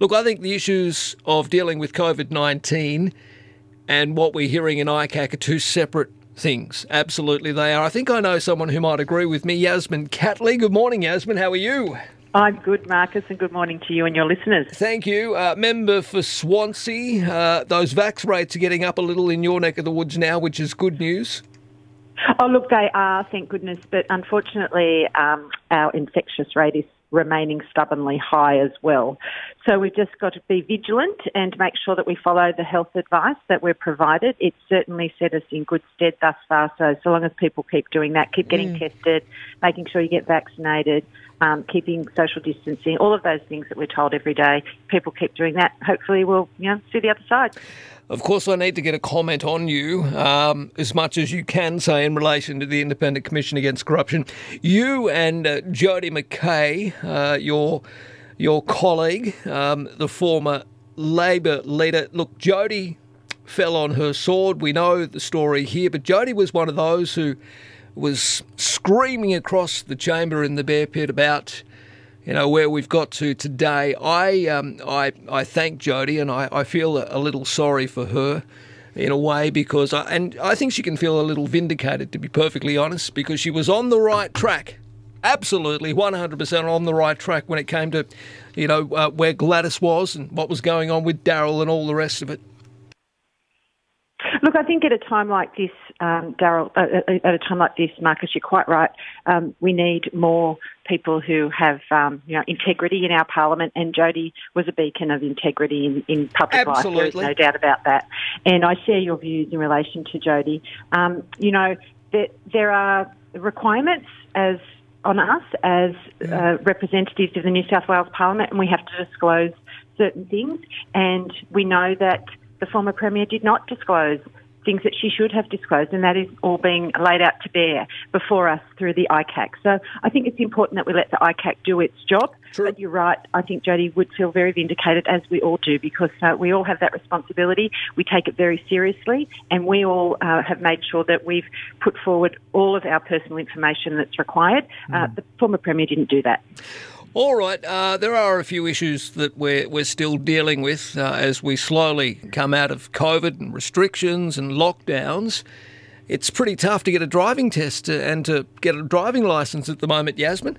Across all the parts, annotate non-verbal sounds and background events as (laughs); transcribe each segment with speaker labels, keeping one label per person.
Speaker 1: Look, I think the issues of dealing with COVID 19 and what we're hearing in ICAC are two separate things. Absolutely, they are. I think I know someone who might agree with me. Yasmin Catley. Good morning, Yasmin. How are you?
Speaker 2: I'm good, Marcus, and good morning to you and your listeners.
Speaker 1: Thank you. Uh, member for Swansea. Uh, those vax rates are getting up a little in your neck of the woods now, which is good news.
Speaker 2: Oh, look, they are, thank goodness, but unfortunately, um, our infectious rate is remaining stubbornly high as well. So we've just got to be vigilant and make sure that we follow the health advice that we're provided. It's certainly set us in good stead thus far. So so long as people keep doing that, keep getting mm. tested, making sure you get vaccinated, um, keeping social distancing, all of those things that we're told every day, people keep doing that. Hopefully, we'll you know see the other side.
Speaker 1: Of course, I need to get a comment on you um, as much as you can say in relation to the Independent Commission Against Corruption. You and uh, Jodi McKay, uh, your your colleague, um, the former Labor leader. Look, Jodi fell on her sword. We know the story here, but Jodi was one of those who was screaming across the chamber in the bear pit about you know where we've got to today. I um, I I thank Jodi and I, I feel a, little sorry for her in a way because I, and I think she can feel a little vindicated to be perfectly honest because she was on the right track, absolutely 100% on the right track when it came to you know uh, where Gladys was and what was going on with Daryl and all the rest of it.
Speaker 2: Look, I think at a time like this, um, Daryl, uh, uh, at a time like this, Marcus, you're quite right. Um, we need more people who have, um, you know, integrity in our parliament, and Jodi was a beacon of integrity in, in public
Speaker 1: Absolutely.
Speaker 2: life. There's no doubt about that. And I share your views in relation to Jodi. Um, you know, there, there are requirements as on us as uh, representatives of the New South Wales Parliament, and we have to disclose certain things. And we know that the former Premier did not disclose things that she should have disclosed, and that is all being laid out to bear before us through the ICAC. So I think it's important that we let the ICAC do its job.
Speaker 1: True.
Speaker 2: But you're right. I think Jodi would feel very vindicated, as we all do, because uh, we all have that responsibility. We take it very seriously, and we all uh, have made sure that we've put forward all of our personal information that's required. Mm. Uh, the former Premier didn't do that.
Speaker 1: All right, uh, there are a few issues that we're, we're still dealing with uh, as we slowly come out of COVID and restrictions and lockdowns. It's pretty tough to get a driving test and to get a driving license at the moment, Yasmin.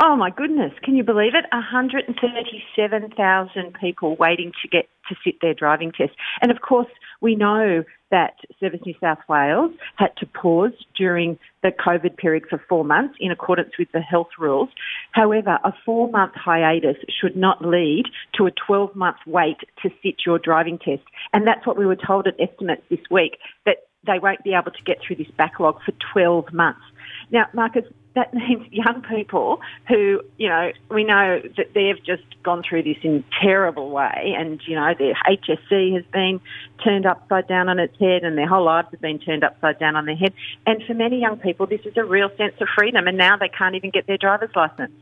Speaker 2: Oh my goodness, can you believe it? 137,000 people waiting to get to sit their driving test. And of course, we know that Service New South Wales had to pause during the COVID period for four months in accordance with the health rules. However, a four month hiatus should not lead to a 12 month wait to sit your driving test. And that's what we were told at estimates this week, that they won't be able to get through this backlog for 12 months. Now, Marcus, that means (laughs) young people who, you know, we know that they've just gone through this in a terrible way and, you know, their HSC has been turned upside down on its head and their whole lives have been turned upside down on their head. And for many young people, this is a real sense of freedom and now they can't even get their driver's license.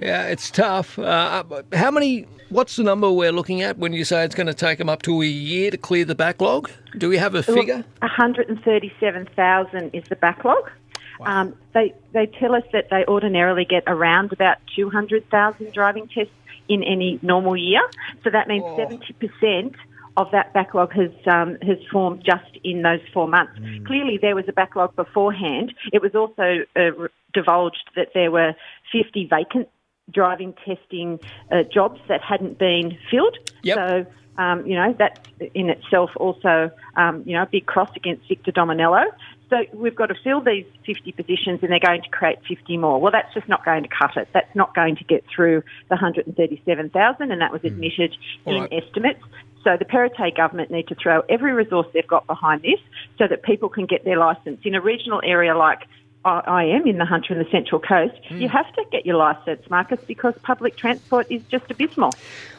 Speaker 1: Yeah, it's tough. Uh, how many? What's the number we're looking at when you say it's going to take them up to a year to clear the backlog? Do we have a figure?
Speaker 2: One hundred and thirty-seven thousand is the backlog. Wow. Um, they they tell us that they ordinarily get around about two hundred thousand driving tests in any normal year. So that means seventy percent of that backlog has um, has formed just in those four months. Mm. Clearly, there was a backlog beforehand. It was also uh, divulged that there were 50 vacant driving testing uh, jobs that hadn't been filled.
Speaker 1: Yep.
Speaker 2: So, um, you know, that in itself also, um, you know, a big cross against Victor Dominello. So we've got to fill these 50 positions and they're going to create 50 more. Well, that's just not going to cut it. That's not going to get through the 137,000 and that was hmm. admitted mm. in right. estimates. So the Perrottet government need to throw every resource they've got behind this so that people can get their licence. In a regional area like I am in the Hunter and the Central Coast, mm. you have to get your licence, Marcus, because public transport is just abysmal.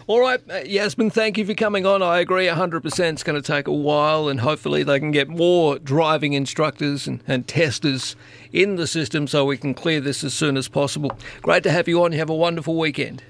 Speaker 1: All right, uh, Yasmin, thank you for coming on. I agree 100% it's going to take a while, and hopefully they can get more driving instructors and, and testers in the system so we can clear this as soon as possible. Great to have you on. Have a wonderful weekend.